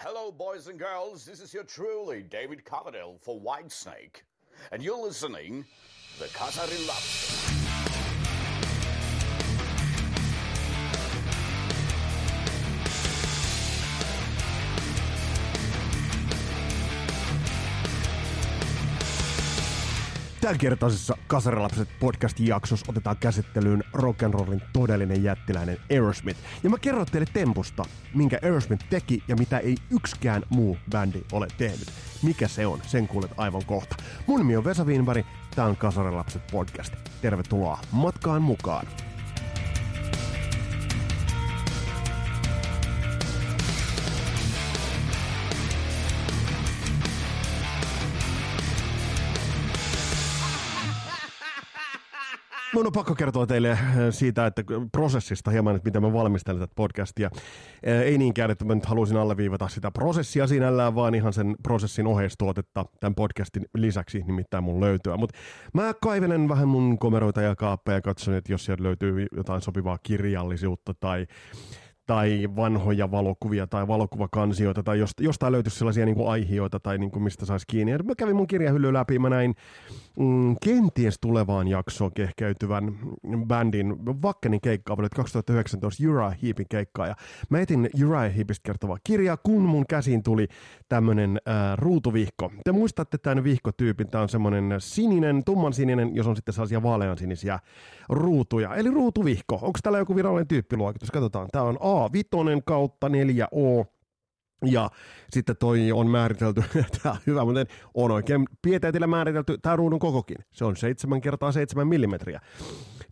Hello, boys and girls. This is your truly David Coverdale for Whitesnake, and you're listening to the Lobster. Tämänkertaisessa Kasarilapset podcast-jaksossa otetaan käsittelyyn rock'n'rollin todellinen jättiläinen Aerosmith. Ja mä kerron teille tempusta, minkä Aerosmith teki ja mitä ei yksikään muu bändi ole tehnyt. Mikä se on, sen kuulet aivan kohta. Mun nimi on Vesa Wienberg, tää on Kasarilapset podcast. Tervetuloa matkaan mukaan. Mun on pakko kertoa teille äh, siitä, että prosessista hieman, että miten mä valmistelen tätä podcastia. Äh, ei niinkään, että mä nyt haluaisin alleviivata sitä prosessia sinällään, vaan ihan sen prosessin oheistuotetta tämän podcastin lisäksi nimittäin mun löytyä. Mutta mä kaivelen vähän mun komeroita ja kaappeja ja katson, että jos sieltä löytyy jotain sopivaa kirjallisuutta tai tai vanhoja valokuvia tai valokuvakansioita tai jost, jostain löytyisi sellaisia niin kuin tai niin kuin mistä saisi kiinni. Ja mä kävin mun kirjahylly läpi, mä näin mm, kenties tulevaan jaksoon kehkeytyvän bändin Vakkenin keikkaa vuodet 2019 Uriah Heepin keikkaa. Ja mä etin Uriah Heepistä kertovaa kirjaa, kun mun käsiin tuli tämmönen äh, ruutuvihko. Te muistatte tämän vihkotyypin, tämä on semmoinen sininen, tumman sininen, jos on sitten sellaisia vaaleansinisiä ruutuja. Eli ruutuvihko. Onko täällä joku virallinen tyyppiluokitus? Katsotaan. Tämä on A5 kautta 4O. Ja sitten toi on määritelty, tämä on hyvä, mutta on oikein pieteetillä määritelty tämä ruudun kokokin. Se on 7 kertaa 7 millimetriä.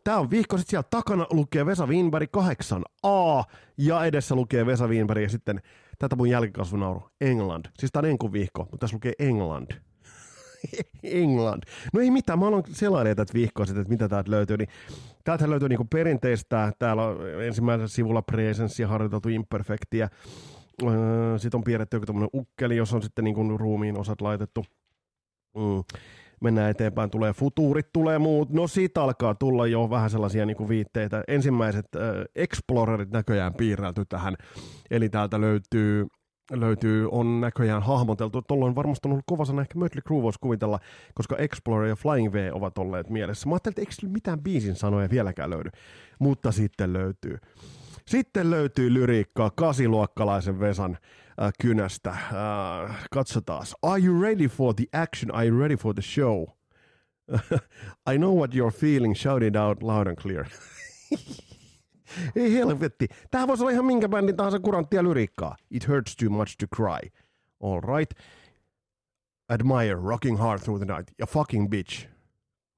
Tämä on vihko, sitten siellä takana lukee Vesa Wienberg 8a ja edessä lukee Vesa Wienberg ja sitten tätä mun jälkikasvunauru, England. Siis tämä on enkun vihko, mutta tässä lukee England. England. No ei mitään, mä aloin selailemaan tätä vihkoa että mitä täältä löytyy. Niin täältä löytyy niinku perinteistä, täällä on ensimmäisellä sivulla presenssi ja harjoiteltu imperfektiä. Öö, sitten on piirretty joku tämmöinen ukkeli, jos on sitten niinku ruumiin osat laitettu. Mm. Mennään eteenpäin, tulee futuurit, tulee muut. No siitä alkaa tulla jo vähän sellaisia niinku viitteitä. Ensimmäiset äh, Explorerit näköjään piirrelty tähän. Eli täältä löytyy löytyy, on näköjään hahmoteltu. Tuolla on varmasti ollut kova sana ehkä Mötley Crue voisi kuvitella, koska Explorer ja Flying V ovat olleet mielessä. Mä ajattelin, että eikö mitään biisin sanoja vieläkään löydy, mutta sitten löytyy. Sitten löytyy lyriikkaa kasiluokkalaisen Vesan äh, kynästä. Äh, katsotaan. Are you ready for the action? Are you ready for the show? I know what you're feeling. Shout it out loud and clear. Ei helvetti. Tähän voisi olla ihan minkä bändin tahansa kuranttia lyriikkaa. It hurts too much to cry. All right. Admire, rocking hard through the night. Ja fucking bitch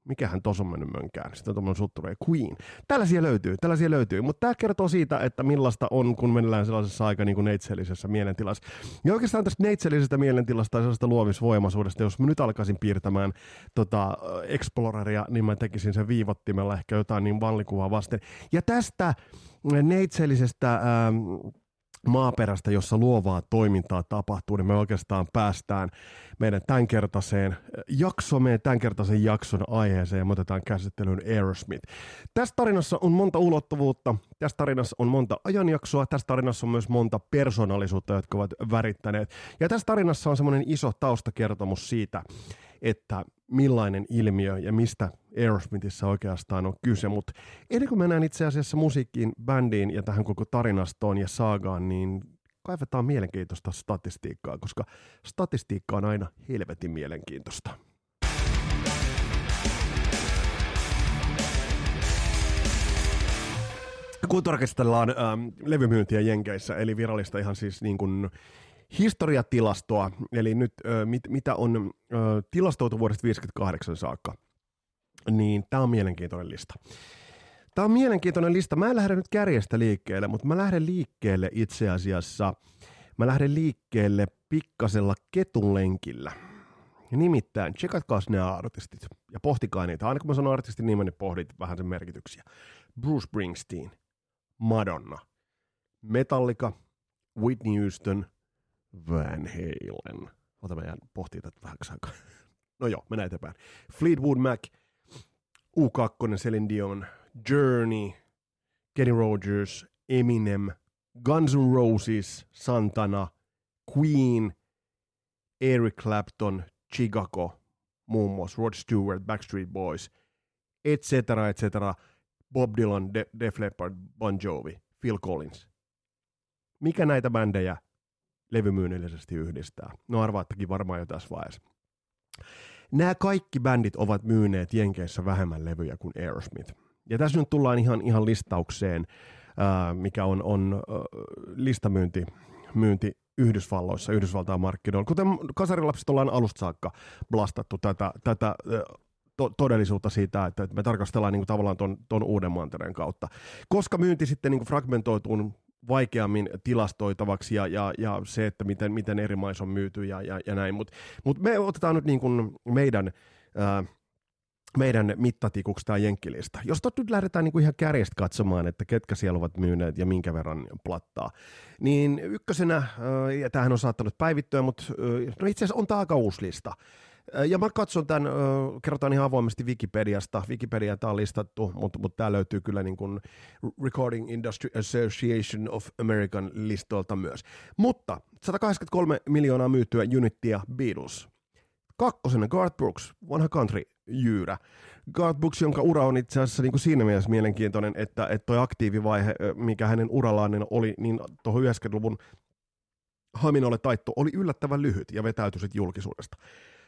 mikähän tos on mennyt mönkään. Sitten on tuommoinen sutture Queen. Tällaisia löytyy, tällaisia löytyy. Mutta tämä kertoo siitä, että millaista on, kun mennään sellaisessa aika niin kuin neitsellisessä mielentilassa. Ja oikeastaan tästä neitsellisestä mielentilasta tai sellaisesta luomisvoimaisuudesta, jos mä nyt alkaisin piirtämään tota, Exploreria, niin mä tekisin sen viivottimella ehkä jotain niin vallikuvaa vasten. Ja tästä neitsellisestä... Ähm, maaperästä, jossa luovaa toimintaa tapahtuu, niin me oikeastaan päästään meidän tämänkertaiseen jaksoon, meidän tämänkertaisen jakson aiheeseen ja me otetaan käsittelyyn Aerosmith. Tässä tarinassa on monta ulottuvuutta, tässä tarinassa on monta ajanjaksoa, tässä tarinassa on myös monta persoonallisuutta, jotka ovat värittäneet. Ja tässä tarinassa on semmoinen iso taustakertomus siitä, että millainen ilmiö ja mistä Aerosmithissa oikeastaan on kyse. Mutta ennen kuin mennään itse asiassa musiikkiin, bändiin ja tähän koko tarinastoon ja saagaan, niin kaivetaan mielenkiintoista statistiikkaa, koska statistiikka on aina helvetin mielenkiintoista. Kun tarkastellaan ähm, levymyyntiä Jenkeissä, eli virallista ihan siis niin kuin historiatilastoa, eli nyt äh, mit, mitä on äh, tilastoitu vuodesta 58 saakka, niin tämä on mielenkiintoinen lista. Tämä on mielenkiintoinen lista. Mä en lähde nyt kärjestä liikkeelle, mutta mä lähden liikkeelle itse asiassa, mä lähden liikkeelle pikkasella ketunlenkillä. Nimittäin, tsekatkaa ne artistit ja pohtikaa niitä. Aina kun mä sanon artistin nimen, niin pohdit vähän sen merkityksiä. Bruce Springsteen, Madonna, Metallica, Whitney Houston – Van Halen. Ota mä jään pohtii tätä vähän aikaa. No joo, mennään eteenpäin. Fleetwood Mac, U2, Celine Dion, Journey, Kenny Rogers, Eminem, Guns N' Roses, Santana, Queen, Eric Clapton, Chicago, muun muassa Rod Stewart, Backstreet Boys, et cetera, et cetera, Bob Dylan, De- Def Leppard, Bon Jovi, Phil Collins. Mikä näitä bändejä levymyynnillisesti yhdistää? No arvaattakin varmaan jo tässä vaiheessa. Nämä kaikki bändit ovat myyneet Jenkeissä vähemmän levyjä kuin Aerosmith. Ja tässä nyt tullaan ihan, ihan listaukseen, mikä on, on listamyynti myynti Yhdysvalloissa, Yhdysvaltain markkinoilla. Kuten kasarilapset ollaan alusta saakka blastattu tätä, tätä to- todellisuutta siitä, että me tarkastellaan niin kuin tavallaan ton uuden mantereen kautta. Koska myynti sitten niin kuin vaikeammin tilastoitavaksi ja, ja, ja se, että miten, miten eri maissa on myyty ja, ja, ja näin. Mutta mut me otetaan nyt niin kuin meidän, ää, meidän mittatikuksi tämä jenkkilista. Jos tot nyt lähdetään niin kuin ihan kärjestä katsomaan, että ketkä siellä ovat myyneet ja minkä verran plattaa, niin ykkösenä, ää, ja tämähän on saattanut päivittyä, mutta ää, no itse asiassa on tämä aika uusi lista. Ja mä katson tämän, kerrotaan ihan avoimesti Wikipediasta. Wikipedia tämä on listattu, mutta, mutta tämä löytyy kyllä niin kuin Recording Industry Association of American listolta myös. Mutta 183 miljoonaa myytyä Unitya Beatles. Kakkosena Garth Brooks, vanha country jyyrä. Garth Brooks, jonka ura on itse asiassa niin kuin siinä mielessä mielenkiintoinen, että, että toi aktiivivaihe, mikä hänen urallaan oli, niin tuohon 90-luvun Haminolle taitto oli yllättävän lyhyt ja vetäytyi sitten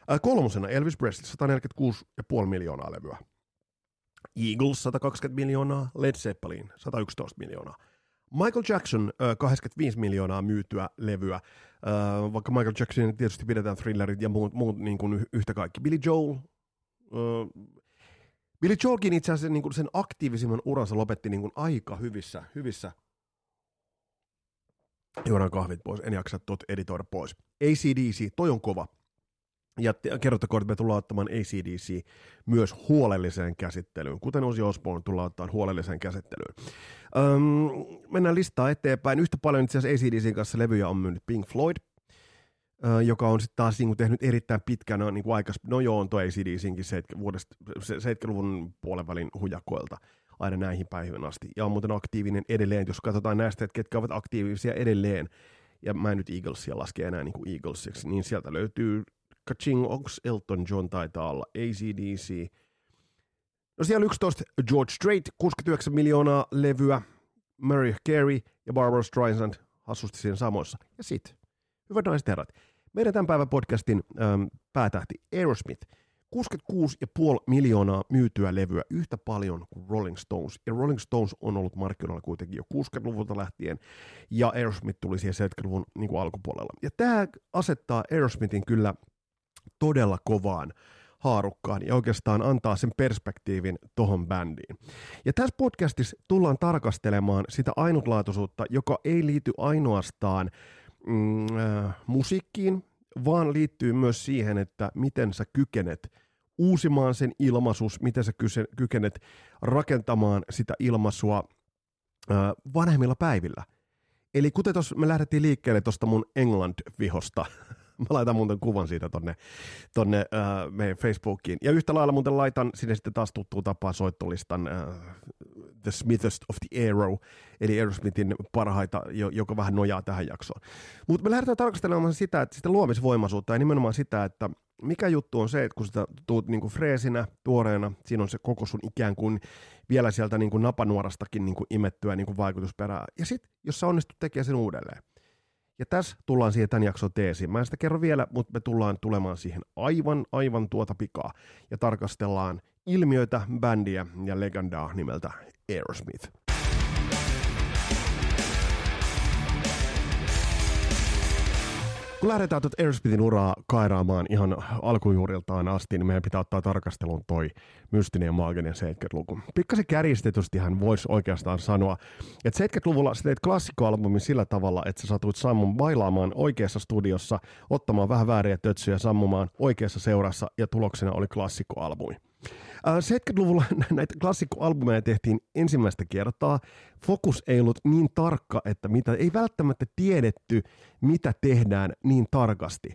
julkisuudesta. Kolmosena Elvis Presley, 146,5 miljoonaa levyä. Eagles 120 miljoonaa, Led Zeppelin 111 miljoonaa. Michael Jackson 85 miljoonaa myytyä levyä, vaikka Michael Jackson tietysti pidetään thrillerit ja muut, muut niin kuin yhtä kaikki. Billy Joel, Billy Joelkin itse asiassa niin kuin sen aktiivisimman uransa lopetti niin kuin aika hyvissä, hyvissä Juodaan kahvit pois, en jaksa tuot editoida pois. ACDC, toi on kova. Ja kerrottakoon, että me tullaan ottamaan ACDC myös huolelliseen käsittelyyn, kuten Ozzy Osbourne tullaan ottamaan huolelliseen käsittelyyn. Öm, mennään listaa eteenpäin. Yhtä paljon itse asiassa ACDCin kanssa levyjä on myynyt Pink Floyd, ö, joka on sitten taas niin tehnyt erittäin pitkänä niin aikas, no joo, on tuo ACDCinkin vuodesta 70-luvun puolen välin hujakoilta aina näihin päiviin asti. Ja on muuten aktiivinen edelleen, jos katsotaan näistä, että ketkä ovat aktiivisia edelleen, ja mä en nyt Eaglesia laske enää niin kuin Eaglesiksi, niin sieltä löytyy Kaching, onko Elton John taitaa olla, ACDC. No siellä 11 George Strait, 69 miljoonaa levyä, Mary Carey ja Barbara Streisand hassusti siinä samoissa. Ja sit, hyvät naiset herrat, meidän tämän päivän podcastin ähm, päätähti Aerosmith, 66,5 miljoonaa myytyä levyä, yhtä paljon kuin Rolling Stones. Ja Rolling Stones on ollut markkinoilla kuitenkin jo 60-luvulta lähtien, ja Aerosmith tuli siihen 70-luvun niin kuin alkupuolella. Ja tämä asettaa Aerosmithin kyllä todella kovaan haarukkaan ja oikeastaan antaa sen perspektiivin tohon bändiin. Ja tässä podcastissa tullaan tarkastelemaan sitä ainutlaatuisuutta, joka ei liity ainoastaan mm, äh, musiikkiin, vaan liittyy myös siihen, että miten sä kykenet uusimaan sen ilmaisus, miten sä kykenet rakentamaan sitä ilmaisua äh, vanhemmilla päivillä. Eli kuten tuossa me lähdettiin liikkeelle tuosta mun England-vihosta, Mä laitan muuten kuvan siitä tonne, tonne äh, meidän Facebookiin. Ja yhtä lailla muuten laitan sinne sitten taas tuttuun tapaan soittolistan äh, The Smithest of the Arrow, eli Aerosmithin parhaita, joka vähän nojaa tähän jaksoon. Mutta me lähdetään tarkastelemaan sitä, että sitä luomisvoimaisuutta ja nimenomaan sitä, että mikä juttu on se, että kun sitä tuut niinku freesinä, tuoreena, siinä on se koko sun ikään kuin vielä sieltä niinku napanuorastakin niinku imettyä niinku vaikutusperää. Ja sitten, jos sä onnistut tekemään sen uudelleen, ja tässä tullaan siihen tämän jakson teesiin. Mä en sitä kerro vielä, mutta me tullaan tulemaan siihen aivan, aivan tuota pikaa. Ja tarkastellaan ilmiöitä, bändiä ja legendaa nimeltä Aerosmith. Kun lähdetään tuota Airspeedin uraa kairaamaan ihan alkujuuriltaan asti, niin meidän pitää ottaa tarkastelun toi mystinen ja maaginen 70-luku. Pikkasen kärjistetysti hän voisi oikeastaan sanoa, että 70-luvulla sä teit klassikkoalbumin sillä tavalla, että sä satuit sammun bailaamaan oikeassa studiossa, ottamaan vähän vääriä tötsyjä sammumaan oikeassa seurassa ja tuloksena oli klassikkoalbumi. 70-luvulla äh, näitä klassikkoalbumeja tehtiin ensimmäistä kertaa. Fokus ei ollut niin tarkka, että mitä, ei välttämättä tiedetty, mitä tehdään niin tarkasti.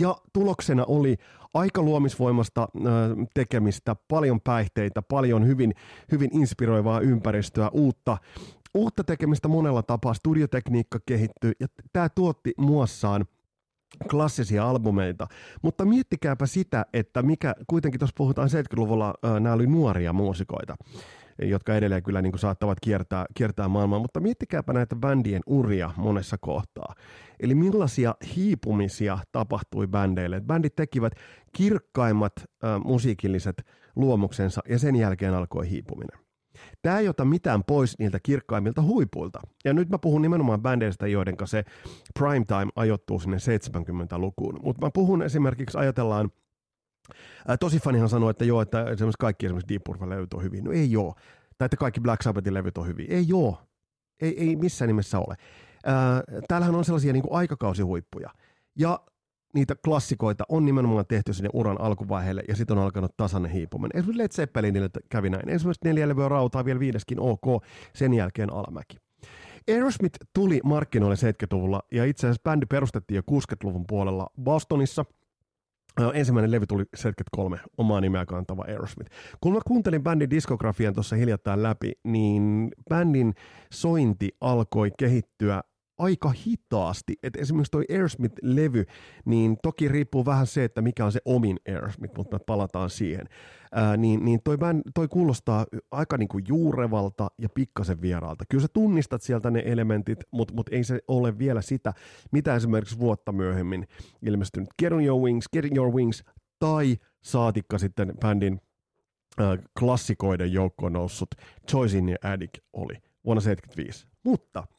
Ja tuloksena oli aika luomisvoimasta äh, tekemistä, paljon päihteitä, paljon hyvin, hyvin inspiroivaa ympäristöä, uutta, uutta tekemistä monella tapaa. Studiotekniikka kehittyi ja tämä tuotti muassaan – klassisia albumeita. Mutta miettikääpä sitä, että mikä kuitenkin tuossa puhutaan 70-luvulla, äh, nämä oli nuoria muusikoita jotka edelleen kyllä niin kuin saattavat kiertää, kiertää maailmaa, mutta miettikääpä näitä bändien uria monessa kohtaa. Eli millaisia hiipumisia tapahtui bändeille. Bändit tekivät kirkkaimmat äh, musiikilliset luomuksensa ja sen jälkeen alkoi hiipuminen. Tämä ei ota mitään pois niiltä kirkkaimmilta huipuilta. Ja nyt mä puhun nimenomaan bändeistä, joiden se primetime ajoittuu sinne 70-lukuun. Mutta mä puhun esimerkiksi, ajatellaan, ää, tosi fanihan sanoi, että joo, että esimerkiksi kaikki esimerkiksi Deep Purple-levyt on hyvin. No ei joo. Tai että kaikki Black Sabbathin levyt on hyvin. Ei joo. Ei, ei missään nimessä ole. Ää, täällähän on sellaisia niin aikakausihuippuja. Ja niitä klassikoita on nimenomaan tehty sinne uran alkuvaiheelle ja sitten on alkanut tasainen hiipuminen. Esimerkiksi Led Zeppelinille kävi näin. Esimerkiksi neljä levyä rautaa, vielä viideskin ok, sen jälkeen alamäki. Aerosmith tuli markkinoille 70-luvulla ja itse asiassa bändi perustettiin jo 60-luvun puolella Bostonissa. Ensimmäinen levy tuli 73, omaa nimeä kantava Aerosmith. Kun mä kuuntelin bändin diskografian tuossa hiljattain läpi, niin bändin sointi alkoi kehittyä aika hitaasti. Et esimerkiksi toi Aerosmith-levy, niin toki riippuu vähän se, että mikä on se omin Aerosmith, mutta palataan siihen. Ää, niin niin toi, band, toi kuulostaa aika niinku juurevalta ja pikkasen vieraalta. Kyllä sä tunnistat sieltä ne elementit, mutta mut ei se ole vielä sitä, mitä esimerkiksi vuotta myöhemmin ilmestynyt Get on Your Wings, Getting Your Wings tai saatikka sitten bändin äh, klassikoiden joukkoon noussut Choice in Addict oli vuonna 1975. Mutta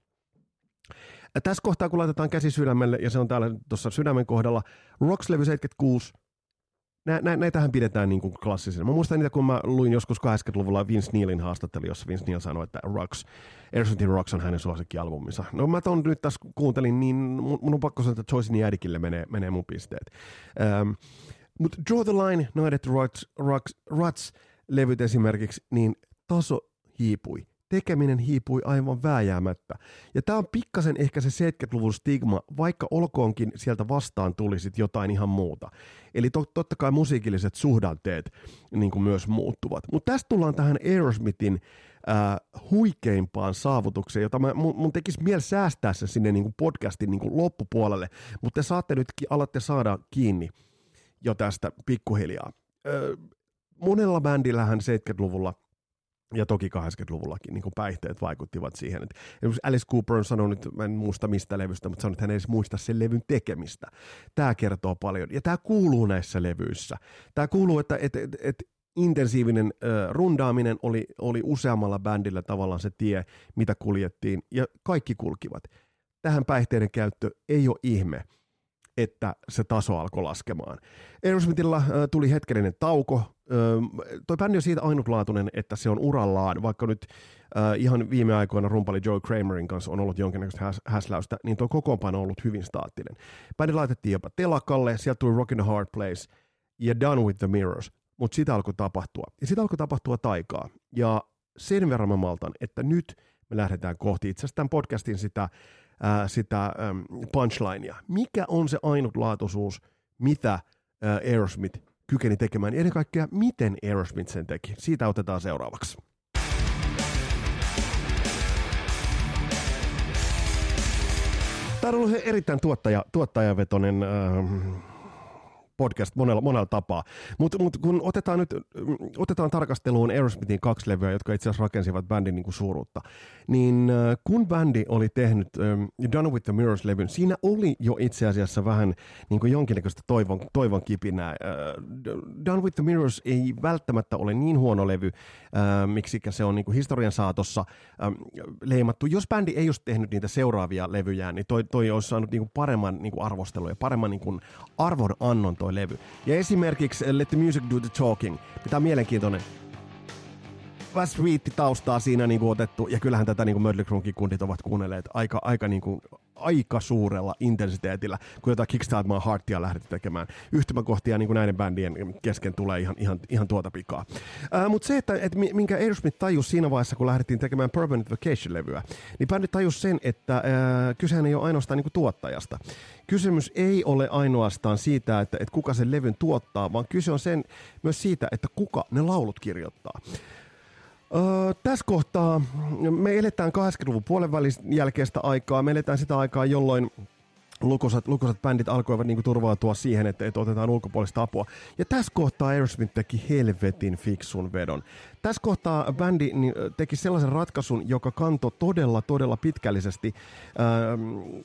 tässä kohtaa, kun laitetaan käsi sydämelle, ja se on täällä tuossa sydämen kohdalla, Rocks-levy 76, nä, nä, näitähän pidetään niin kuin klassisena. Mä muistan niitä, kun mä luin joskus 80-luvulla Vince Neilin haastattelu, jossa Vince Neil sanoi, että Rocks, Aerosmithin Rocks on hänen suosikkialbuminsa. No mä ton nyt tässä kuuntelin, niin mun, on pakko sanoa, että Joycein Jädikille menee, menee mun pisteet. Ähm, Mutta Draw the Line, Night Rocks, Rocks, Ruts levyt esimerkiksi, niin taso hiipui tekeminen hiipui aivan vääjäämättä. Ja tämä on pikkasen ehkä se 70-luvun stigma, vaikka olkoonkin sieltä vastaan tulisit jotain ihan muuta. Eli to, totta kai musiikilliset suhdanteet niin kuin myös muuttuvat. Mutta tästä tullaan tähän Aerosmithin äh, huikeimpaan saavutukseen, jota mä, mun, mun tekisi mieli säästää se sinne niin kuin podcastin niin kuin loppupuolelle, mutta te saatte nyt, alatte saada kiinni jo tästä pikkuhiljaa. Äh, monella bändillähän 70-luvulla – ja toki 80-luvullakin niin päihteet vaikuttivat siihen. Että Alice Cooper on sanonut, mä en muista mistä levystä, mutta sanonut, että hän ei edes muista sen levyn tekemistä. Tämä kertoo paljon. Ja tämä kuuluu näissä levyissä. Tämä kuuluu, että, että, että, että intensiivinen äh, rundaaminen oli, oli useammalla bändillä tavallaan se tie, mitä kuljettiin, ja kaikki kulkivat. Tähän päihteiden käyttö ei ole ihme että se taso alkoi laskemaan. Aerosmithilla äh, tuli hetkellinen tauko. Äh, toi bändi on siitä ainutlaatuinen, että se on urallaan, vaikka nyt äh, ihan viime aikoina rumpali Joe Kramerin kanssa on ollut jonkinnäköistä häs- häsläystä, niin tuo kokoonpano on ollut hyvin staattinen. Bändi laitettiin jopa telakalle, sieltä tuli Rockin' a Hard Place ja Done with the Mirrors, mutta sitä alkoi tapahtua. Ja sitä alkoi tapahtua taikaa. Ja sen verran mä maltan, että nyt me lähdetään kohti itse asiassa tämän podcastin sitä ää, sitä äm, punchlinea. Mikä on se ainutlaatuisuus, mitä ää, Aerosmith kykeni tekemään, ennen kaikkea, miten Aerosmith sen teki. Siitä otetaan seuraavaksi. Tämä on ollut erittäin tuottaja, tuottajavetoinen äh, podcast monella, monella tapaa. Mutta mut kun otetaan nyt otetaan tarkasteluun Aerosmithin kaksi levyä, jotka itse asiassa rakensivat bändin niin kuin suuruutta, niin äh, kun bändi oli tehnyt ähm, Done with the Mirrors-levyn, siinä oli jo itse asiassa vähän niin kuin jonkinnäköistä toivon, toivon kipinää. Äh, Done with the Mirrors ei välttämättä ole niin huono levy, äh, miksi se on niin kuin historian saatossa äh, leimattu. Jos bändi ei olisi tehnyt niitä seuraavia levyjä, niin toi, toi olisi saanut niin kuin paremman niin kuin arvostelun ja paremman niin kuin arvon annon levy. Ja esimerkiksi Let the Music Do the Talking, mitä on mielenkiintoinen Sweet taustaa siinä niin kuin otettu, ja kyllähän tätä niin kuin kundit ovat kuunnelleet aika, aika, niin kuin, aika suurella intensiteetillä, kun jotain Kickstart My Heartia lähdetty tekemään. Yhtymäkohtia niin kuin näiden bändien kesken tulee ihan, ihan, ihan tuota pikaa. Mutta se, että, että minkä Aerosmith tajus siinä vaiheessa, kun lähdettiin tekemään Permanent Vacation-levyä, niin bändi tajus sen, että ää, kysehän ei ole ainoastaan niin kuin tuottajasta. Kysymys ei ole ainoastaan siitä, että, että kuka sen levyn tuottaa, vaan kyse on sen, myös siitä, että kuka ne laulut kirjoittaa. Öö, tässä kohtaa me eletään 80-luvun puolen jälkeistä aikaa. Me eletään sitä aikaa, jolloin lukuisat, lukuisat bändit alkoivat niinku turvautua siihen, että, että otetaan ulkopuolista apua. Ja tässä kohtaa Aerosmith teki helvetin fiksun vedon. Tässä kohtaa bändi niin, teki sellaisen ratkaisun, joka kantoi todella, todella pitkällisesti ää,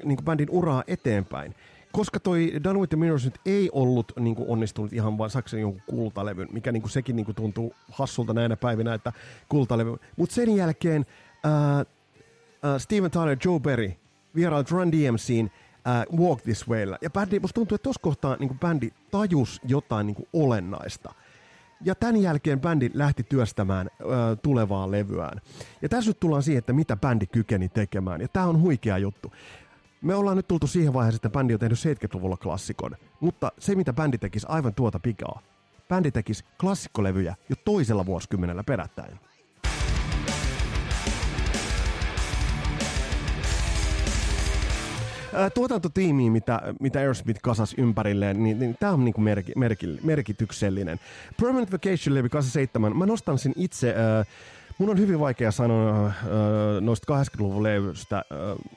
niin kuin bändin uraa eteenpäin koska toi the Mirrors nyt ei ollut niin kuin onnistunut ihan vaan Saksan jonkun kultalevyn, mikä niin kuin sekin niin kuin tuntuu hassulta näinä päivinä, että kultalevy. Mutta sen jälkeen ää, ää, Steven Tyler, Joe Berry, vieraat Run DMCin uh, Walk This Waylla. Ja bändi, musta tuntuu, että tuossa kohtaa niin bändi tajus jotain niin olennaista. Ja tämän jälkeen bändi lähti työstämään ö, tulevaa levyään. Ja tässä nyt tullaan siihen, että mitä bändi kykeni tekemään. Ja tämä on huikea juttu. Me ollaan nyt tultu siihen vaiheeseen, että bändi on tehnyt 70-luvulla klassikon. Mutta se, mitä bändi tekisi aivan tuota pikaa, bändi tekisi klassikkolevyjä jo toisella vuosikymmenellä perättäin. tuotantotiimi, mitä, mitä Aerosmith kasas ympärilleen, niin, niin tämä on niinku merki, merki, merkityksellinen. Permanent Vacation levy 87, mä nostan sen itse... Äh, Mun on hyvin vaikea sanoa äh, noista 80-luvun levystä. Äh,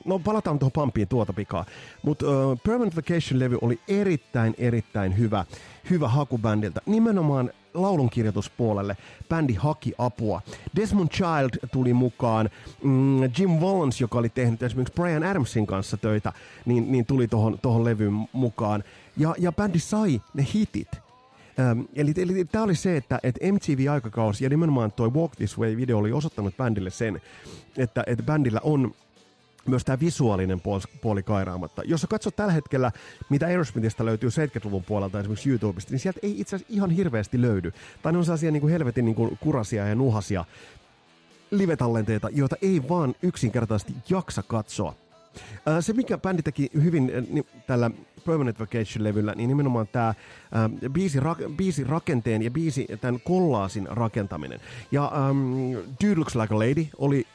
no palataan tuohon pampiin tuota pikaa. Mutta äh, Permanent Vacation-levy oli erittäin, erittäin hyvä, hyvä haku bändiltä. Nimenomaan laulunkirjoituspuolelle bändi haki apua. Desmond Child tuli mukaan, mm, Jim Wallens, joka oli tehnyt esimerkiksi Brian Adamsin kanssa töitä, niin, niin tuli tuohon tohon levyyn mukaan. Ja, ja bändi sai ne hitit. Ähm, eli, eli tämä oli se, että, että MTV-aikakausi ja nimenomaan tuo Walk This Way-video oli osoittanut bändille sen, että, että bändillä on myös tämä visuaalinen puoli kairaamatta. Jos sä katsot tällä hetkellä, mitä Aerosmithista löytyy 70-luvun puolelta esimerkiksi YouTubesta, niin sieltä ei itse asiassa ihan hirveästi löydy. Tai ne on sellaisia niin kuin helvetin niin kuin kurasia ja nuhasia live-tallenteita, joita ei vaan yksinkertaisesti jaksa katsoa. Se, mikä bändi teki hyvin tällä Permanent Vacation-levyllä, niin nimenomaan tämä biisi, ra, biisi rakenteen ja biisi tämän kollaasin rakentaminen. Ja um, Dude Looks Like a Lady oli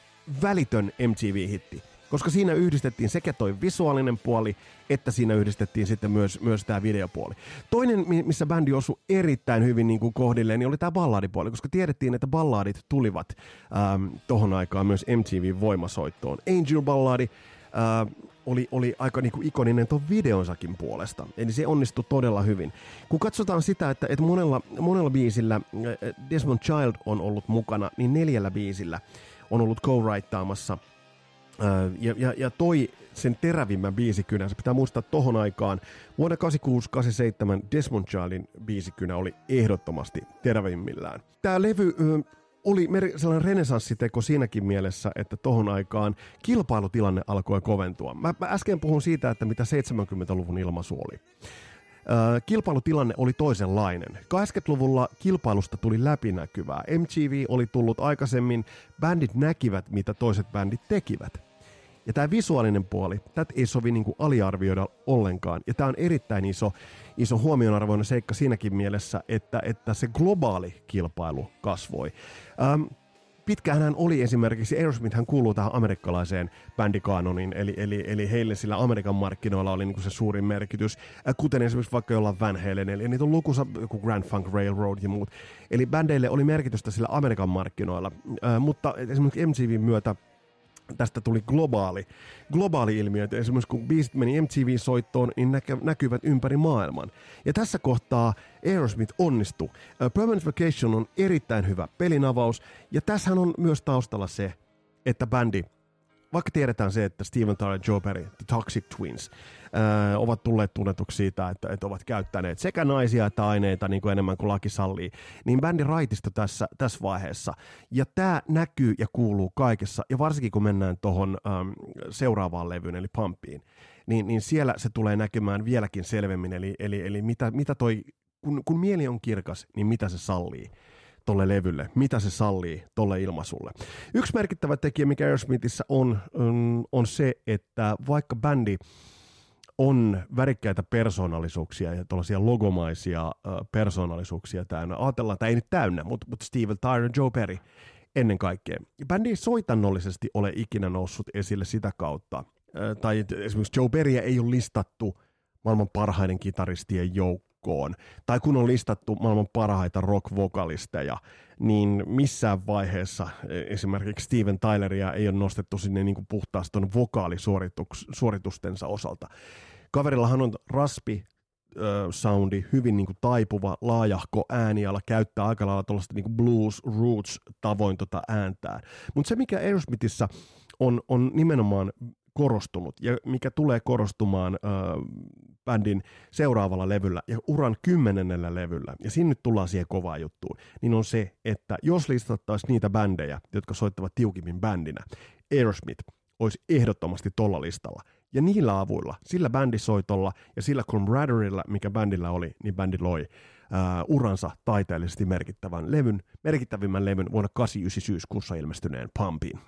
välitön MTV-hitti koska siinä yhdistettiin sekä toi visuaalinen puoli, että siinä yhdistettiin sitten myös, myös tämä videopuoli. Toinen, missä bändi osui erittäin hyvin niin kuin kohdilleen, niin oli tämä balladipuoli, koska tiedettiin, että balladit tulivat ähm, tohon aikaan myös MTV-voimasoittoon. Angel Balladi, äh, oli, oli aika niinku ikoninen tuon videonsakin puolesta. Eli se onnistui todella hyvin. Kun katsotaan sitä, että, että monella, monella biisillä äh, Desmond Child on ollut mukana, niin neljällä biisillä on ollut co-writtaamassa – ja, ja, ja toi sen terävimmän biisikynän. Se pitää muistaa tohon aikaan. Vuonna 86-87 Desmond Childin biisikynä oli ehdottomasti terävimmillään. Tämä levy oli sellainen renesanssiteko siinäkin mielessä, että tohon aikaan kilpailutilanne alkoi koventua. Mä, mä äsken puhun siitä, että mitä 70-luvun ilmaisu oli. Ö, kilpailutilanne oli toisenlainen. 80-luvulla kilpailusta tuli läpinäkyvää. MTV oli tullut aikaisemmin, bändit näkivät, mitä toiset bändit tekivät. Ja tämä visuaalinen puoli, tätä ei sovi niin kuin aliarvioida ollenkaan. Ja tämä on erittäin iso, iso huomionarvoinen seikka siinäkin mielessä, että, että se globaali kilpailu kasvoi. Ähm, pitkään hän oli esimerkiksi, Aerosmith hän kuuluu tähän amerikkalaiseen bändikaanoniin, eli, eli, eli heille sillä Amerikan markkinoilla oli niin se suurin merkitys, kuten esimerkiksi vaikka jollain Van Halen, eli niitä on lukuisa kuin Grand Funk Railroad ja muut. Eli bändeille oli merkitystä sillä Amerikan markkinoilla, äh, mutta esimerkiksi MTVn myötä tästä tuli globaali, globaali ilmiö. Että esimerkiksi kun biisit meni MTV-soittoon, niin näky, näkyvät ympäri maailman. Ja tässä kohtaa Aerosmith onnistui. Uh, Permanent Vacation on erittäin hyvä pelinavaus, ja tässähän on myös taustalla se, että bändi vaikka tiedetään se, että Steven Tyler Perry, The Toxic Twins, ää, ovat tulleet tunnetuksi siitä, että, että ovat käyttäneet sekä naisia että aineita niin kuin enemmän kuin laki sallii, niin bändin raitisto tässä, tässä vaiheessa. Ja tämä näkyy ja kuuluu kaikessa, ja varsinkin kun mennään tuohon seuraavaan levyyn, eli Pumpiin, niin, niin siellä se tulee näkymään vieläkin selvemmin, eli, eli, eli mitä, mitä toi, kun, kun mieli on kirkas, niin mitä se sallii tolle levylle, mitä se sallii tolle ilmaisulle. Yksi merkittävä tekijä, mikä Aerosmithissä on, on, se, että vaikka bändi on värikkäitä persoonallisuuksia ja tuollaisia logomaisia persoonallisuuksia täynnä. Ajatellaan, että ei nyt täynnä, mutta, mutta Steve Tyler, Joe Perry ennen kaikkea. Bändi ei soitannollisesti ole ikinä noussut esille sitä kautta. Tai esimerkiksi Joe Perryä ei ole listattu maailman parhaiden kitaristien joukkoon joukkoon, tai kun on listattu maailman parhaita rock-vokalisteja, niin missään vaiheessa e, esimerkiksi Steven Tyleria ei ole nostettu sinne niin puhtaasti vokaalisuoritustensa osalta. Kaverillahan on raspi soundi, hyvin niin kuin taipuva, laajahko ääniala, käyttää aika lailla tuollaista niin blues roots tavoin tota ääntää. Mutta se, mikä Aerosmithissä on, on nimenomaan korostunut ja mikä tulee korostumaan äh, bändin seuraavalla levyllä ja uran kymmenennellä levyllä, ja siinä nyt tullaan siihen kovaan juttuun, niin on se, että jos listattaisiin niitä bändejä, jotka soittavat tiukimmin bändinä, Aerosmith olisi ehdottomasti tolla listalla. Ja niillä avuilla, sillä bändisoitolla ja sillä camaraderilla, mikä bändillä oli, niin bändi loi uh, uransa taiteellisesti merkittävän levyn, merkittävimmän levyn vuonna 89 syyskuussa ilmestyneen Pumpin.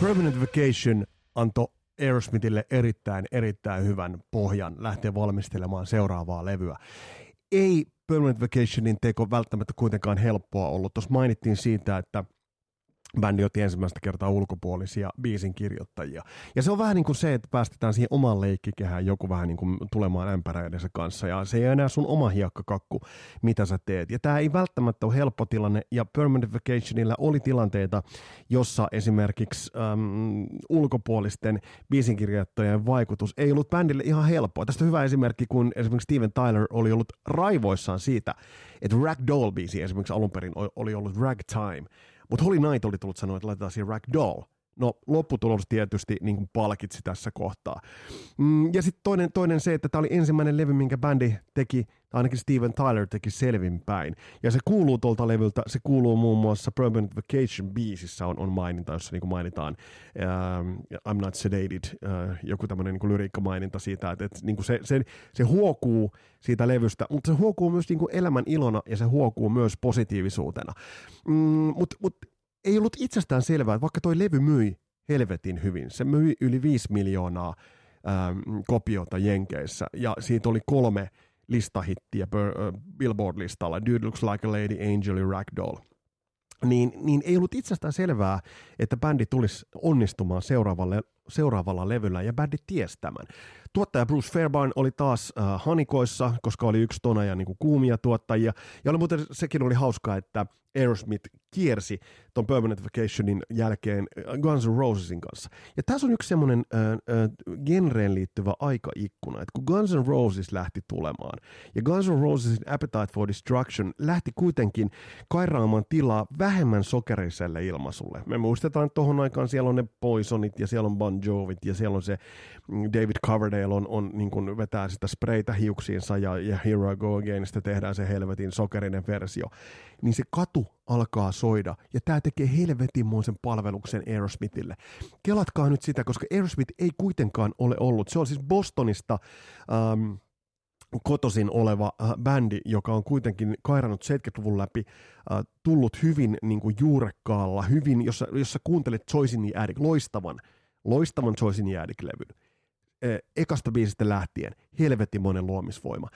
Permanent Vacation antoi Aerosmithille erittäin, erittäin hyvän pohjan lähteä valmistelemaan seuraavaa levyä. Ei Permanent Vacationin teko välttämättä kuitenkaan helppoa ollut. Tuossa mainittiin siitä, että bändi otti ensimmäistä kertaa ulkopuolisia biisin kirjoittajia. Ja se on vähän niin kuin se, että päästetään siihen omaan leikkikehään joku vähän niin kuin tulemaan ämpäräidensä kanssa. Ja se ei enää sun oma hiekkakakku, mitä sä teet. Ja tämä ei välttämättä ole helppo tilanne. Ja Permanent Vacationilla oli tilanteita, jossa esimerkiksi äm, ulkopuolisten biisinkirjoittajien vaikutus ei ollut bändille ihan helppoa. Tästä hyvä esimerkki, kun esimerkiksi Steven Tyler oli ollut raivoissaan siitä, että Ragdoll-biisi esimerkiksi alun perin oli ollut Ragtime – mutta Holy Knight oli tullut sanoa, että laitetaan siihen Ragdoll. No lopputulos tietysti niin kuin palkitsi tässä kohtaa. Mm, ja sitten toinen, toinen se, että tämä oli ensimmäinen levy, minkä bändi teki, ainakin Steven Tyler teki selvinpäin. Ja se kuuluu tuolta levyltä, se kuuluu muun muassa Permanent Vacation biisissä on, on maininta, jossa niin kuin mainitaan uh, I'm not sedated, uh, joku tämmöinen niin lyriikkamaininta siitä, että, että niin kuin se, se, se huokuu siitä levystä, mutta se huokuu myös niin kuin elämän ilona ja se huokuu myös positiivisuutena. Mm, mutta mut, ei ollut itsestään selvää, että vaikka toi levy myi helvetin hyvin, se myi yli 5 miljoonaa ähm, kopiota Jenkeissä ja siitä oli kolme listahittiä uh, Billboard-listalla, Dude Looks Like a Lady, Angel ja Ragdoll. Niin, niin ei ollut itsestään selvää, että bändi tulisi onnistumaan seuraavalle, seuraavalla levyllä, ja bändi ties tämän. Tuottaja Bruce Fairbairn oli taas äh, hanikoissa, koska oli yksi tona ja niin kuumia tuottajia. Ja oli muuten, sekin oli hauskaa, että Aerosmith kiersi ton Permanent Vacationin jälkeen äh, Guns N' Rosesin kanssa. Ja tässä on yksi semmoinen äh, äh, genreen liittyvä aikaikkuna, että kun Guns N' Roses lähti tulemaan, ja Guns N' Rosesin Appetite for Destruction lähti kuitenkin kairaamaan tilaa vähemmän sokeriselle ilmaisulle. Me muistetaan, että tohon aikaan siellä on ne Poisonit, ja siellä on Bon Jovit, ja siellä on se mm, David Coverdale on, on niin kuin vetää sitä spreitä hiuksiinsa, ja, ja Here I Go Againista tehdään se helvetin sokerinen versio. Niin se katu alkaa soida. Ja tämä tekee helvetinmoisen palveluksen Aerosmithille. Kelatkaa nyt sitä, koska Aerosmith ei kuitenkaan ole ollut. Se on siis Bostonista ähm, kotosin oleva äh, bändi, joka on kuitenkin kairannut 70-luvun läpi, äh, tullut hyvin niin kuin juurekkaalla, hyvin, jossa, jossa kuuntelet Joycein Addict, loistavan, loistavan Joycein Addict-levyn ekasta biisistä lähtien helvettimoinen luomisvoima.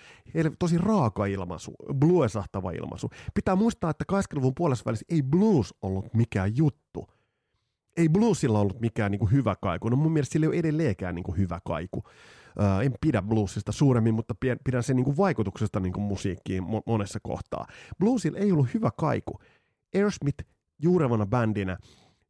Tosi raaka ilmaisu, bluesahtava ilmaisu. Pitää muistaa, että 80-luvun puolessa välissä ei blues ollut mikään juttu. Ei bluesilla ollut mikään niin kuin hyvä kaiku. No mun mielestä sillä ei ole edelleenkään niin kuin hyvä kaiku. Uh, en pidä bluesista suuremmin, mutta pidän sen niin kuin vaikutuksesta niin kuin musiikkiin monessa kohtaa. Bluesilla ei ollut hyvä kaiku. Aerosmith juurevana bändinä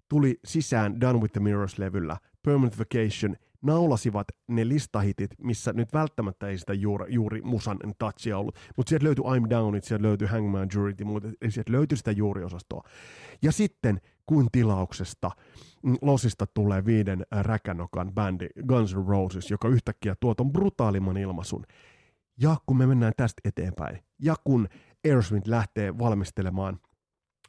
tuli sisään Done with the Mirrors-levyllä, Permanent Vacation – naulasivat ne listahitit, missä nyt välttämättä ei sitä juuri, juuri musan touchia ollut, mutta sieltä löytyi I'm Down It, sieltä löytyi Hangman Jury ja muuta, eli sieltä löytyi sitä juuriosastoa. Ja sitten kuin tilauksesta mm, Losista tulee viiden räkänokan bändi Guns N' Roses, joka yhtäkkiä tuo ton brutaalimman ilmaisun. Ja kun me mennään tästä eteenpäin, ja kun Aerosmith lähtee valmistelemaan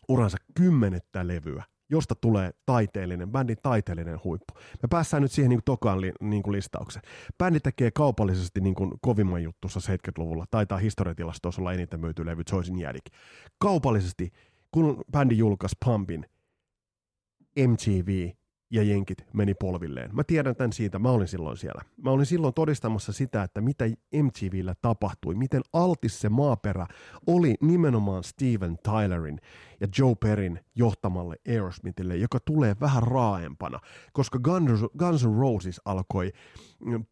uransa kymmenettä levyä, josta tulee taiteellinen, bändin taiteellinen huippu. Me päässään nyt siihen niin kuin tokaan li, niin kuin listaukseen. Bändi tekee kaupallisesti niin kuin kovimman juttussa 70-luvulla, taitaa historiatilastossa olla eniten myyty levy Joycein jälki. Kaupallisesti, kun bändi julkaisi Pumpin, MTV ja jenkit meni polvilleen. Mä tiedän tämän siitä, mä olin silloin siellä. Mä olin silloin todistamassa sitä, että mitä MTVllä tapahtui, miten altis se maaperä oli nimenomaan Steven Tylerin ja Joe Perin johtamalle Aerosmithille, joka tulee vähän raaempana, koska Guns, N' Roses alkoi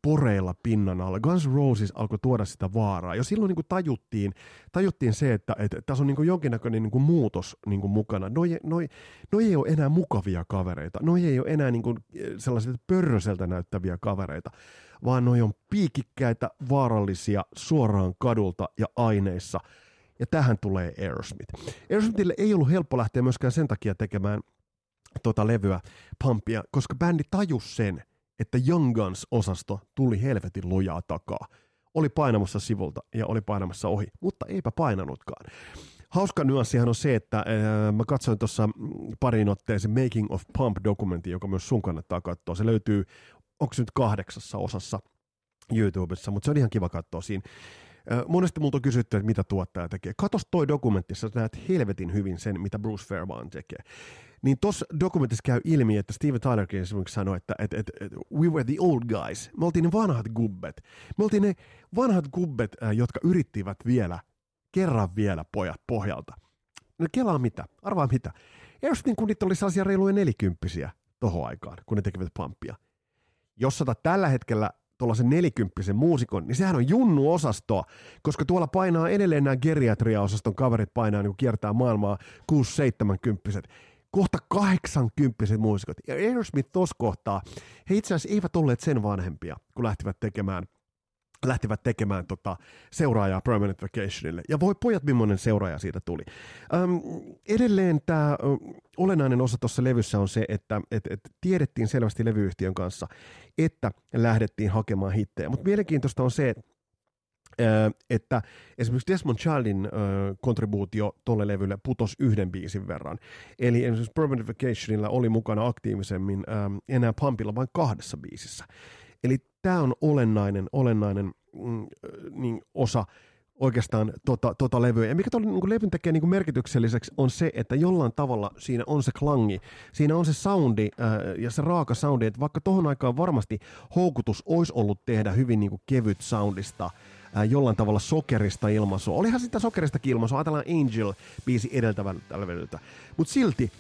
poreilla pinnan alla. Guns N' Roses alkoi tuoda sitä vaaraa. Jo silloin niin kuin tajuttiin, tajuttiin se, että, että tässä on niin kuin jonkinnäköinen niin kuin muutos niin kuin mukana. Noi, noi, noi ei ole enää mukavia kavereita. Noi ei ole enää niin kuin sellaisilta pörröseltä näyttäviä kavereita, vaan noi on piikikkäitä, vaarallisia, suoraan kadulta ja aineissa. Ja tähän tulee Aerosmith. Aerosmithille ei ollut helppo lähteä myöskään sen takia tekemään tota levyä, Pumpia, koska bändi tajus sen, että Young Guns-osasto tuli helvetin lujaa takaa. Oli painamassa sivulta ja oli painamassa ohi, mutta eipä painanutkaan. Hauska nyanssihan on se, että äh, mä katsoin tuossa parin otteeseen Making of Pump-dokumentin, joka myös sun kannattaa katsoa. Se löytyy, onko se nyt kahdeksassa osassa YouTubessa, mutta se on ihan kiva katsoa siinä. Äh, monesti multa on kysytty, että mitä tuottaja tekee. Katos toi dokumentti, sä näet helvetin hyvin sen, mitä Bruce Fairbairn tekee. Niin tuossa dokumentissa käy ilmi, että Steven Tylerkin esimerkiksi sanoi, että että että että we were the old guys. Me oltiin ne vanhat gubbet. Me oltiin ne vanhat gubbet, jotka yrittivät vielä, kerran vielä pojat pohjalta. No kelaa mitä? Arvaa mitä? Aerosmithin kunnit oli sellaisia reiluja nelikymppisiä tohon aikaan, kun ne tekevät pampia. Jos sä tällä hetkellä tuollaisen nelikymppisen muusikon, niin sehän on junnu-osastoa, koska tuolla painaa edelleen nämä geriatria-osaston kaverit painaa niin kiertää maailmaa 6-70 kohta 80 muusikot. Ja Aerosmith tuossa kohtaa, he itse asiassa eivät olleet sen vanhempia, kun lähtivät tekemään lähtivät tekemään tota seuraajaa Permanent Vacationille. Ja voi pojat, millainen seuraaja siitä tuli. Öm, edelleen tämä olennainen osa tuossa levyssä on se, että et, et tiedettiin selvästi levyyhtiön kanssa, että lähdettiin hakemaan hittejä. Mutta mielenkiintoista on se, että että esimerkiksi Desmond Childin kontribuutio tuolle levylle putos yhden biisin verran. Eli esimerkiksi Permanent Vacationilla oli mukana aktiivisemmin enää Pumpilla vain kahdessa biisissä. Eli tämä on olennainen, olennainen mm, niin osa oikeastaan tota, tota levyä. Ja mikä tuolla niin levyn tekee niin merkitykselliseksi on se, että jollain tavalla siinä on se klangi, siinä on se soundi ää, ja se raaka soundi, että vaikka tohon aikaan varmasti houkutus olisi ollut tehdä hyvin niin kevyt soundista, ää, jollain tavalla sokerista ilmaisua. Olihan sitä sokerista ilmaisua, ajatellaan Angel-biisi edeltävältä levyltä. Mutta silti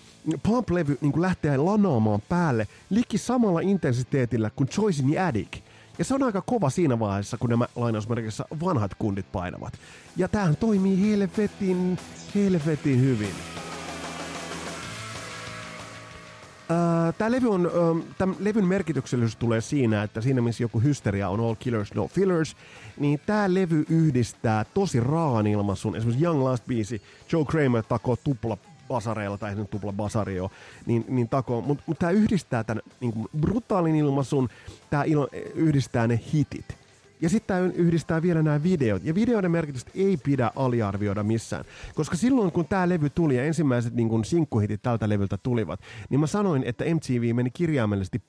Pump-levy niin lähtee lanaamaan päälle liki samalla intensiteetillä kuin Choice Addict. Ja se on aika kova siinä vaiheessa, kun nämä lainausmerkissä vanhat kundit painavat. Ja tämähän toimii helvetin, helvetin hyvin. Tämä levy on, tämän levyn merkityksellisyys tulee siinä, että siinä missä joku hysteria on all killers, no fillers, niin tämä levy yhdistää tosi raan ilmaisun. Esimerkiksi Young Last biisi, Joe Kramer takoo tupla basareilla, tai ei nyt tupla basario, niin, niin takoo. Mutta mut tämä yhdistää tämän niin brutaalin ilmaisun, tämä yhdistää ne hitit. Ja sitten tämä yhdistää vielä nämä videot. Ja videoiden merkitystä ei pidä aliarvioida missään. Koska silloin, kun tämä levy tuli ja ensimmäiset niin kun sinkkuhitit tältä levyltä tulivat, niin mä sanoin, että MTV meni kirjaimellisesti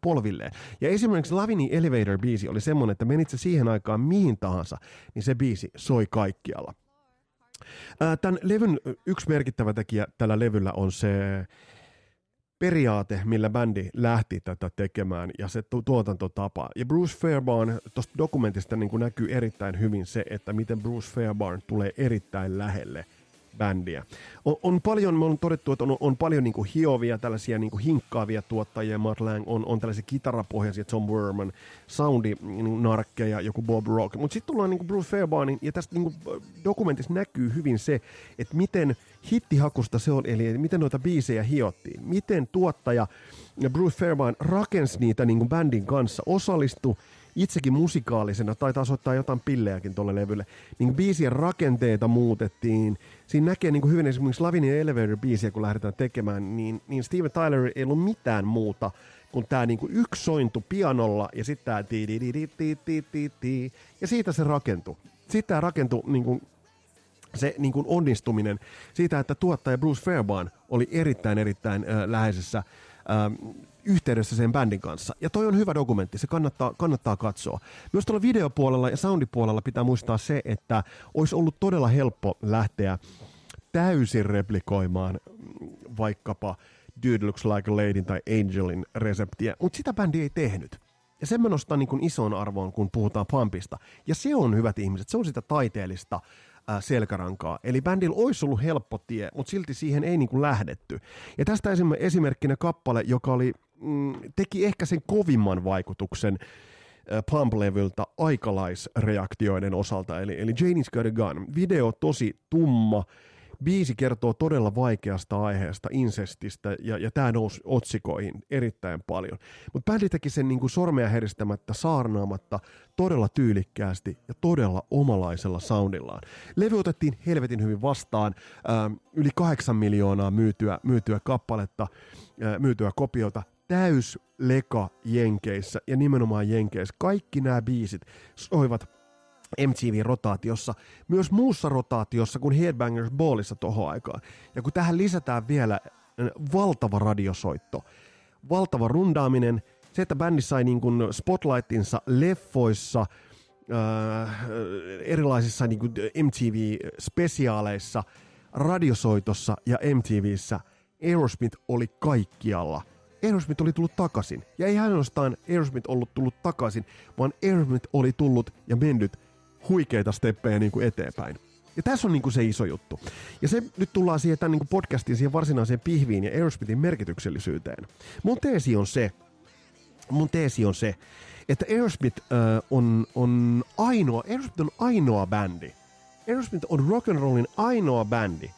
polvilleen. Ja esimerkiksi Lavini Elevator-biisi oli semmoinen, että menit se siihen aikaan mihin tahansa, niin se biisi soi kaikkialla. Tämän levyn yksi merkittävä tekijä tällä levyllä on se periaate, millä bändi lähti tätä tekemään ja se tu- tuotantotapa. Ja Bruce Fairbairn, tuosta dokumentista niin näkyy erittäin hyvin se, että miten Bruce Fairbairn tulee erittäin lähelle – bändiä. On, on paljon, me on todettu, että on, on paljon niin kuin hiovia, tällaisia niin kuin hinkkaavia tuottajia, Matt Lang, on, on tällaisia kitarapohjaisia, Tom Werman, soundi niin narkkeja, joku Bob Rock. Mutta sitten tullaan niin kuin Bruce Fairbairnin, ja tästä niin kuin dokumentissa näkyy hyvin se, että miten hittihakusta se on, eli miten noita biisejä hiottiin. Miten tuottaja Bruce Fairbairn rakensi niitä niin kuin bändin kanssa, osallistui itsekin musikaalisena, taitaa soittaa jotain pillejäkin tuolle levylle, niin biisien rakenteita muutettiin. Siinä näkee niin kuin hyvin esimerkiksi Lavin ja Elevator-biisiä, kun lähdetään tekemään, niin, niin Steven Tyler ei ollut mitään muuta kuin tämä niin kuin yksi sointu pianolla ja sitten tämä ja siitä se rakentui. Siitä tämä rakentui niin kuin se niin kuin onnistuminen siitä, että tuottaja Bruce Fairbairn oli erittäin erittäin äh, läheisessä äh, yhteydessä sen bändin kanssa. Ja toi on hyvä dokumentti, se kannattaa, kannattaa katsoa. Myös tuolla videopuolella ja soundipuolella pitää muistaa se, että olisi ollut todella helppo lähteä täysin replikoimaan vaikkapa Dude Looks Like a Lady tai Angelin reseptiä, mutta sitä bändi ei tehnyt. Ja sen mä nostan niin ison arvoon, kun puhutaan Pumpista. Ja se on, hyvät ihmiset, se on sitä taiteellista ää, selkärankaa. Eli bändillä olisi ollut helppo tie, mutta silti siihen ei niin lähdetty. Ja tästä esimerkkinä kappale, joka oli mm, teki ehkä sen kovimman vaikutuksen Pump-levyltä aikalaisreaktioiden osalta, eli, eli Janie's Got a Gun. Video tosi tumma, biisi kertoo todella vaikeasta aiheesta, insestistä, ja, ja tämä nousi otsikoihin erittäin paljon. Mutta bändi teki sen niin kuin sormea heristämättä, saarnaamatta, todella tyylikkäästi ja todella omalaisella soundillaan. Levy otettiin helvetin hyvin vastaan, ähm, yli kahdeksan miljoonaa myytyä, myytyä kappaletta, äh, myytyä kopiota, täys leka Jenkeissä ja nimenomaan Jenkeissä. Kaikki nämä biisit soivat MTV-rotaatiossa, myös muussa rotaatiossa kuin Headbangers Ballissa tohon aikaan. Ja kun tähän lisätään vielä valtava radiosoitto, valtava rundaaminen, se, että bändi sai niin kuin spotlightinsa leffoissa, äh, erilaisissa niin kuin MTV-spesiaaleissa, radiosoitossa ja MTVssä, Aerosmith oli kaikkialla. Aerosmith oli tullut takaisin. Ja ei ainoastaan Aerosmith ollut tullut takaisin, vaan Aerosmith oli tullut ja mennyt huikeita steppejä niin kuin eteenpäin. Ja tässä on niin kuin se iso juttu. Ja se nyt tullaan siihen tämän niin kuin podcastin siihen varsinaiseen pihviin ja Aerosmithin merkityksellisyyteen. Mun teesi on se, mun teesi on se, että Aerosmith äh, on, on ainoa, Aerosmith on ainoa bändi. Aerosmith on rock and rollin ainoa bändi,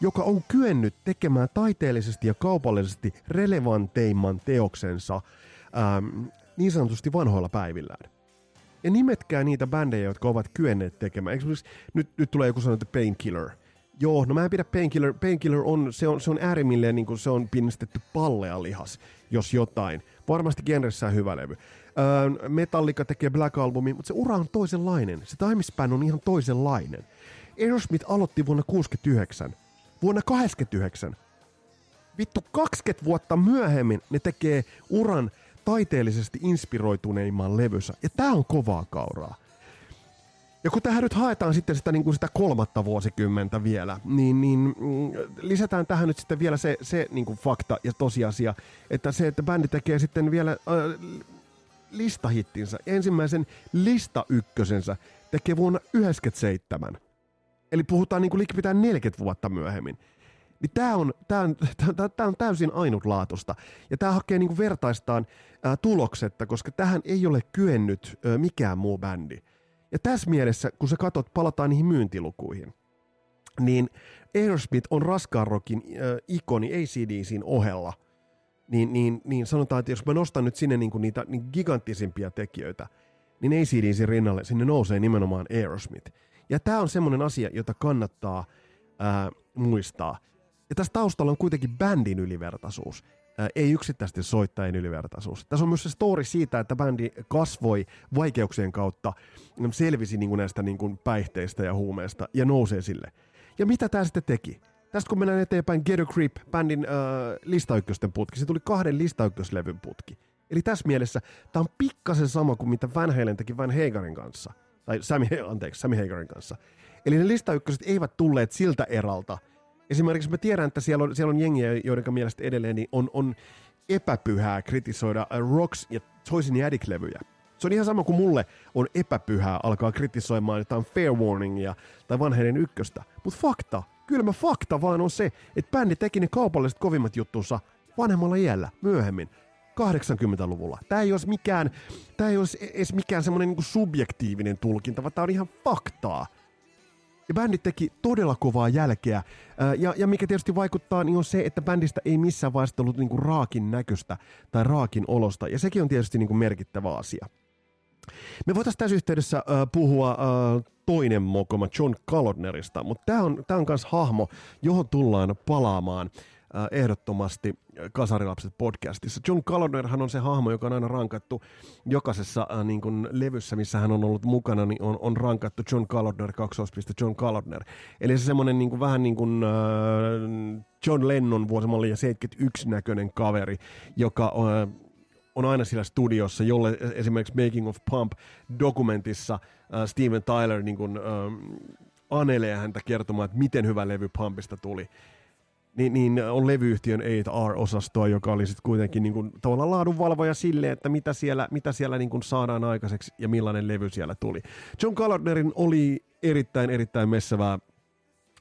joka on kyennyt tekemään taiteellisesti ja kaupallisesti relevanteimman teoksensa ähm, niin sanotusti vanhoilla päivillään. Ja nimetkää niitä bändejä, jotka ovat kyenneet tekemään. Esimerkiksi nyt, nyt tulee joku sanottu Painkiller. Joo, no mä en pidä Painkiller. Painkiller on, se on, se on äärimmilleen niin kuin se on pinnistetty pallea lihas, jos jotain. Varmasti genressä hyvä levy. Öö, Metallica tekee Black Albumin, mutta se ura on toisenlainen. Se time span on ihan toisenlainen. Aerosmith aloitti vuonna 69. Vuonna 89. Vittu 20 vuotta myöhemmin ne tekee uran taiteellisesti inspiroituneimman levyssä. Ja tää on kovaa kauraa. Ja kun tähän nyt haetaan sitten sitä, niin kuin sitä kolmatta vuosikymmentä vielä, niin, niin mm, lisätään tähän nyt sitten vielä se, se niin kuin fakta ja tosiasia, että se, että bändi tekee sitten vielä äh, listahittinsä, ensimmäisen listaykkösensä tekee vuonna 97. Eli puhutaan niin kuin likipitään 40 vuotta myöhemmin. Niin tämä on, on, on täysin ainutlaatusta. Ja tämä hakee niinku vertaistaan ää, tuloksetta, koska tähän ei ole kyennyt ää, mikään muu bändi. Ja tässä mielessä, kun sä katot, palataan niihin myyntilukuihin, niin Aerosmith on raskaan äh, ikoni ACDCin ohella. Niin, niin, niin sanotaan, että jos mä nostan nyt sinne niinku niitä niin giganttisimpia tekijöitä, niin ACDCin rinnalle sinne nousee nimenomaan Aerosmith. Ja tämä on semmoinen asia, jota kannattaa ää, muistaa. Ja tässä taustalla on kuitenkin bändin ylivertaisuus, ei yksittäisten soittajien ylivertaisuus. Tässä on myös se story siitä, että bändi kasvoi vaikeuksien kautta, selvisi niin kuin näistä niin kuin päihteistä ja huumeista ja nousee sille. Ja mitä tämä sitten teki? Tästä kun mennään eteenpäin, Get a Creep, bändin äh, listaykkösten putki, se tuli kahden listaykköslevyn putki. Eli tässä mielessä tämä on pikkasen sama kuin mitä Van Halen teki Van Hagerin kanssa. Tai Sammy, anteeksi, Sammy Hagerin kanssa. Eli ne listaykköset eivät tulleet siltä eralta, Esimerkiksi mä tiedän, että siellä on, siellä on jengiä, joiden mielestä edelleen niin on, on epäpyhää kritisoida Rocks ja Toys ja Addict-levyjä. Se on ihan sama kuin mulle on epäpyhää alkaa kritisoimaan jotain Fair Warningia tai vanheiden ykköstä. Mutta fakta, kylmä fakta vaan on se, että bändi teki ne kaupalliset kovimmat juttunsa vanhemmalla iällä, myöhemmin. 80-luvulla. Tämä ei olisi mikään, tämä ei olisi edes mikään semmoinen niin subjektiivinen tulkinta, vaan tämä on ihan faktaa. Ja bändi teki todella kovaa jälkeä. Ja, ja mikä tietysti vaikuttaa, niin on se, että bändistä ei missään vaiheessa ollut niin kuin raakin näköistä tai raakin olosta. Ja sekin on tietysti niin kuin merkittävä asia. Me voitaisiin tässä yhteydessä äh, puhua äh, toinen mokoma John Kalodnerista, mutta tämä on, tää on myös hahmo, johon tullaan palaamaan ehdottomasti Kasarilapset podcastissa. John Kalodnerhan on se hahmo, joka on aina rankattu jokaisessa äh, niin kuin levyssä, missä hän on ollut mukana, niin on, on rankattu John Kalodner, kaksoispiste John Kalodner. Eli se semmoinen niin kuin, vähän niin kuin äh, John Lennon vuosimalli 71 näköinen kaveri, joka äh, on aina siellä studiossa, jolle esimerkiksi Making of Pump-dokumentissa äh, Steven Tyler niin kuin, äh, anelee häntä kertomaan, että miten hyvä levy Pumpista tuli niin, niin on levyyhtiön 8R-osastoa, joka oli sitten kuitenkin niin kuin, tavallaan laadunvalvoja sille, että mitä siellä, mitä siellä niin kuin saadaan aikaiseksi ja millainen levy siellä tuli. John Gallagherin oli erittäin, erittäin messävää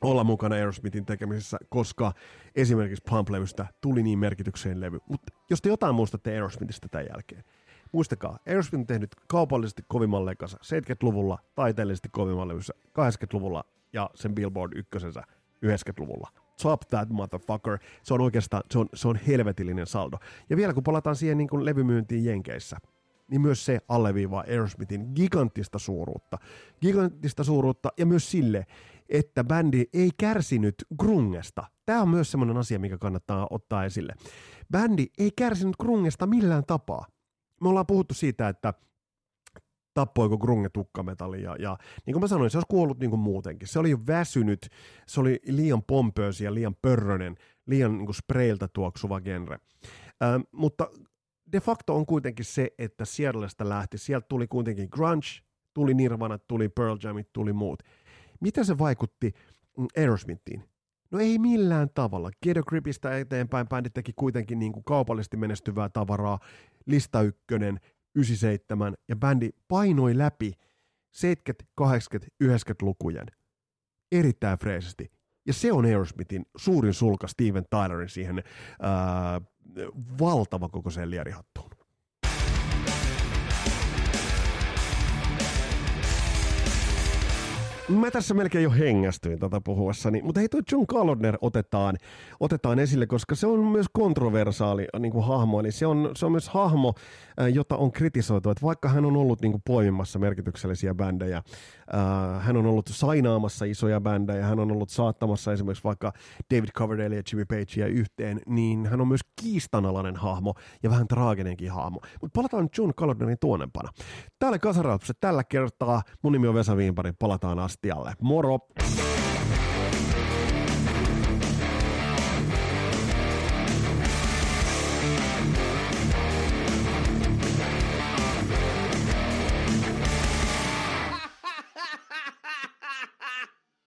olla mukana Aerosmithin tekemisessä, koska esimerkiksi Pump-levystä tuli niin merkitykseen levy. Mutta jos te jotain muistatte Aerosmithista tämän jälkeen, Muistakaa, Aerosmith on tehnyt kaupallisesti kovimman lekansa 70-luvulla, taiteellisesti kovimman levyssä 80-luvulla ja sen Billboard ykkösensä 90-luvulla. Top that motherfucker. Se on oikeastaan, se on, se on helvetillinen saldo. Ja vielä kun palataan siihen niin kuin levymyyntiin Jenkeissä, niin myös se alleviivaa Aerosmithin giganttista suuruutta. Giganttista suuruutta ja myös sille, että bändi ei kärsinyt grungesta. Tämä on myös semmoinen asia, mikä kannattaa ottaa esille. Bändi ei kärsinyt grungesta millään tapaa. Me ollaan puhuttu siitä, että tappoiko grunge tukkametalli ja, ja niin kuin mä sanoin, se olisi kuollut niin kuin muutenkin. Se oli jo väsynyt, se oli liian pompöösi ja liian pörrönen, liian niin kuin spreiltä tuoksuva genre. Ähm, mutta de facto on kuitenkin se, että Seattlesta lähti, sieltä tuli kuitenkin grunge, tuli Nirvana, tuli Pearl Jamit, tuli muut. Mitä se vaikutti mm, Aerosmithiin? No ei millään tavalla. Get Gripistä eteenpäin bändi teki kuitenkin niin kuin kaupallisesti menestyvää tavaraa. Lista ykkönen, 97 ja bändi painoi läpi 70, 80, 90-lukujen erittäin freesesti. Ja se on Aerosmithin suurin sulka Steven Tylerin siihen ää, valtava koko sen lierihattuun. Mä tässä melkein jo hengästyin tätä puhuessani, mutta hei toi John Kalodner otetaan, otetaan esille, koska se on myös kontroversaali niin kuin hahmo, eli se on, se on myös hahmo, jota on kritisoitu, että vaikka hän on ollut niin kuin poimimassa merkityksellisiä bändejä, hän on ollut sainaamassa isoja bändejä, hän on ollut saattamassa esimerkiksi vaikka David Coverdale ja Jimmy Pagea yhteen, niin hän on myös kiistanalainen hahmo ja vähän traaginenkin hahmo. Mutta palataan John Kalodnerin tuonempana. Täällä Kasarautset tällä kertaa, mun nimi on Vesa Viinpari, palataan asti astialle. Moro!